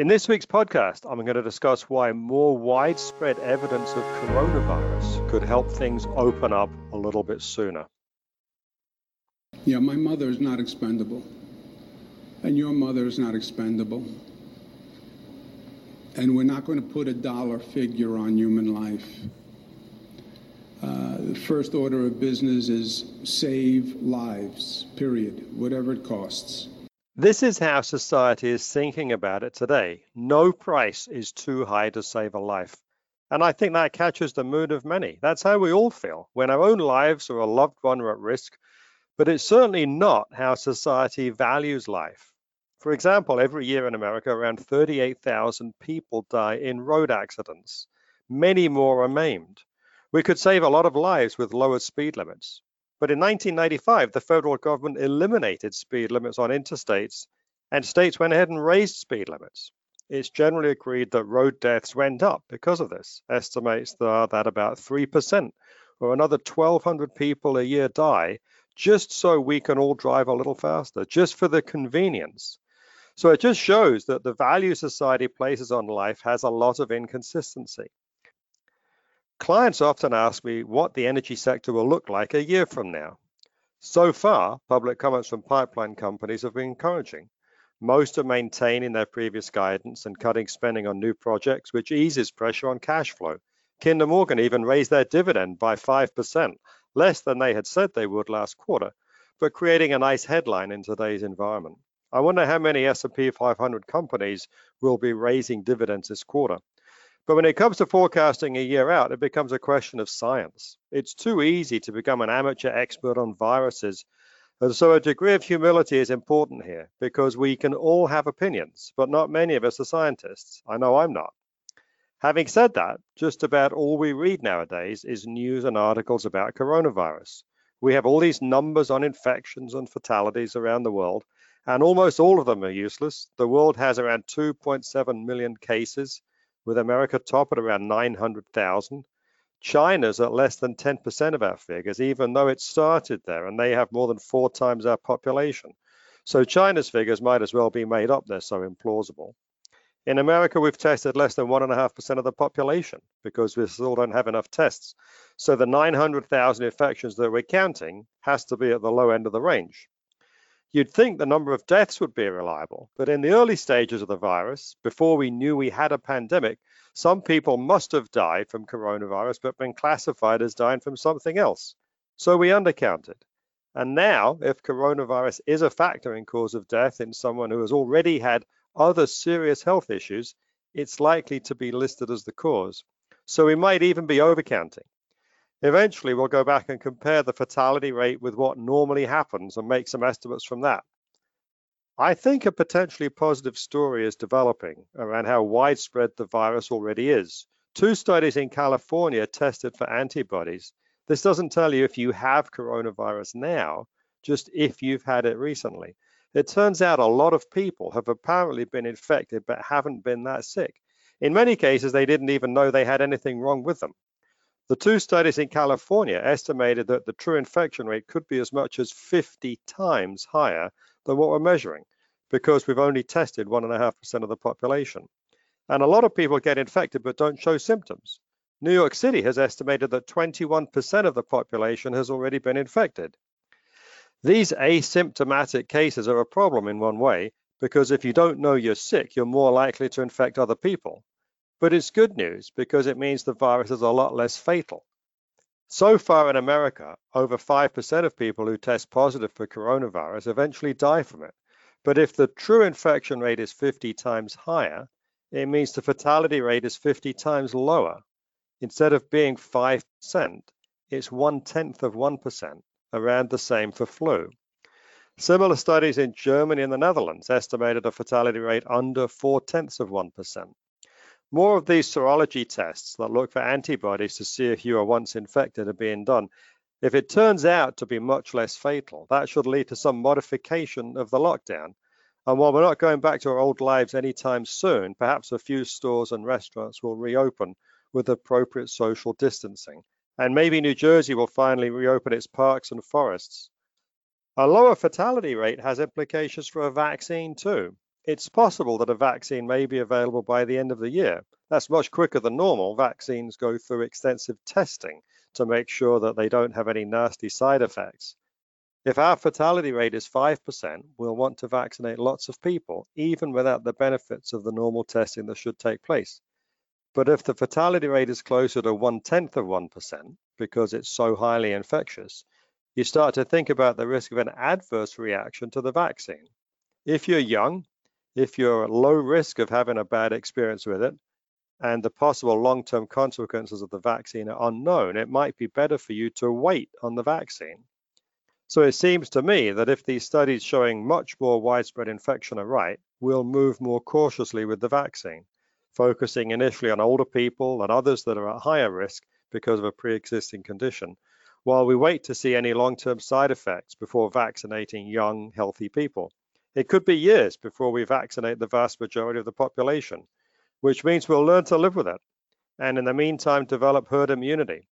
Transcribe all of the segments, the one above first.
In this week's podcast, I'm going to discuss why more widespread evidence of coronavirus could help things open up a little bit sooner. Yeah, my mother is not expendable. And your mother is not expendable. And we're not going to put a dollar figure on human life. Uh, the first order of business is save lives, period, whatever it costs. This is how society is thinking about it today. No price is too high to save a life. And I think that catches the mood of many. That's how we all feel when our own lives or a loved one are at risk. But it's certainly not how society values life. For example, every year in America, around 38,000 people die in road accidents. Many more are maimed. We could save a lot of lives with lower speed limits. But in 1995, the federal government eliminated speed limits on interstates, and states went ahead and raised speed limits. It's generally agreed that road deaths went up because of this. Estimates are that about 3% or another 1,200 people a year die just so we can all drive a little faster, just for the convenience. So it just shows that the value society places on life has a lot of inconsistency. Clients often ask me what the energy sector will look like a year from now. So far, public comments from pipeline companies have been encouraging. Most are maintaining their previous guidance and cutting spending on new projects, which eases pressure on cash flow. Kinder Morgan even raised their dividend by 5%, less than they had said they would last quarter, but creating a nice headline in today's environment. I wonder how many S&P 500 companies will be raising dividends this quarter. But when it comes to forecasting a year out, it becomes a question of science. It's too easy to become an amateur expert on viruses. And so a degree of humility is important here because we can all have opinions, but not many of us are scientists. I know I'm not. Having said that, just about all we read nowadays is news and articles about coronavirus. We have all these numbers on infections and fatalities around the world, and almost all of them are useless. The world has around 2.7 million cases with America top at around 900,000. China's at less than 10% of our figures, even though it started there and they have more than four times our population. So China's figures might as well be made up, they're so implausible. In America, we've tested less than 1.5% of the population because we still don't have enough tests. So the 900,000 infections that we're counting has to be at the low end of the range. You'd think the number of deaths would be reliable, but in the early stages of the virus, before we knew we had a pandemic, some people must have died from coronavirus but been classified as dying from something else. So we undercounted. And now, if coronavirus is a factor in cause of death in someone who has already had other serious health issues, it's likely to be listed as the cause. So we might even be overcounting. Eventually, we'll go back and compare the fatality rate with what normally happens and make some estimates from that. I think a potentially positive story is developing around how widespread the virus already is. Two studies in California tested for antibodies. This doesn't tell you if you have coronavirus now, just if you've had it recently. It turns out a lot of people have apparently been infected but haven't been that sick. In many cases, they didn't even know they had anything wrong with them. The two studies in California estimated that the true infection rate could be as much as 50 times higher than what we're measuring because we've only tested 1.5% of the population. And a lot of people get infected but don't show symptoms. New York City has estimated that 21% of the population has already been infected. These asymptomatic cases are a problem in one way because if you don't know you're sick, you're more likely to infect other people. But it's good news because it means the virus is a lot less fatal. So far in America, over 5% of people who test positive for coronavirus eventually die from it. But if the true infection rate is 50 times higher, it means the fatality rate is 50 times lower. Instead of being 5%, it's one tenth of 1%, around the same for flu. Similar studies in Germany and the Netherlands estimated a fatality rate under four tenths of 1%. More of these serology tests that look for antibodies to see if you are once infected are being done. If it turns out to be much less fatal, that should lead to some modification of the lockdown. And while we're not going back to our old lives anytime soon, perhaps a few stores and restaurants will reopen with appropriate social distancing. And maybe New Jersey will finally reopen its parks and forests. A lower fatality rate has implications for a vaccine too. It's possible that a vaccine may be available by the end of the year. That's much quicker than normal. Vaccines go through extensive testing to make sure that they don't have any nasty side effects. If our fatality rate is 5%, we'll want to vaccinate lots of people, even without the benefits of the normal testing that should take place. But if the fatality rate is closer to one tenth of 1%, because it's so highly infectious, you start to think about the risk of an adverse reaction to the vaccine. If you're young, if you're at low risk of having a bad experience with it, and the possible long-term consequences of the vaccine are unknown, it might be better for you to wait on the vaccine. So it seems to me that if these studies showing much more widespread infection are right, we'll move more cautiously with the vaccine, focusing initially on older people and others that are at higher risk because of a pre-existing condition, while we wait to see any long-term side effects before vaccinating young, healthy people. It could be years before we vaccinate the vast majority of the population, which means we'll learn to live with it, and in the meantime develop herd immunity.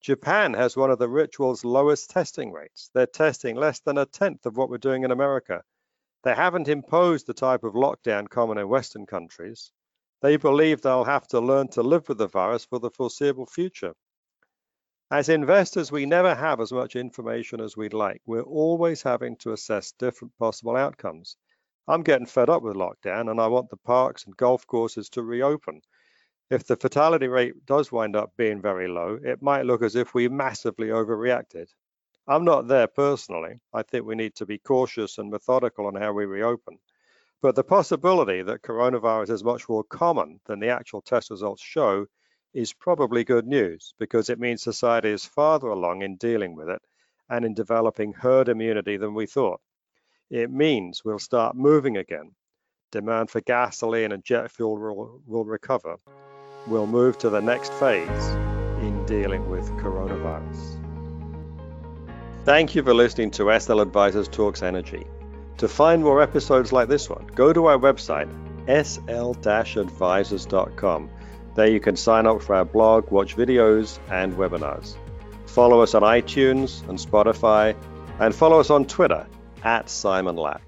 Japan has one of the ritual's lowest testing rates. They're testing less than a tenth of what we're doing in America. They haven't imposed the type of lockdown common in Western countries. They believe they'll have to learn to live with the virus for the foreseeable future. As investors, we never have as much information as we'd like. We're always having to assess different possible outcomes. I'm getting fed up with lockdown and I want the parks and golf courses to reopen. If the fatality rate does wind up being very low, it might look as if we massively overreacted. I'm not there personally. I think we need to be cautious and methodical on how we reopen. But the possibility that coronavirus is much more common than the actual test results show is probably good news because it means society is farther along in dealing with it and in developing herd immunity than we thought. It means we'll start moving again. Demand for gasoline and jet fuel will, will recover. We'll move to the next phase in dealing with coronavirus. Thank you for listening to SL Advisors Talks Energy. To find more episodes like this one, go to our website, sl-advisors.com there you can sign up for our blog, watch videos, and webinars. Follow us on iTunes and Spotify, and follow us on Twitter at Simon Lack.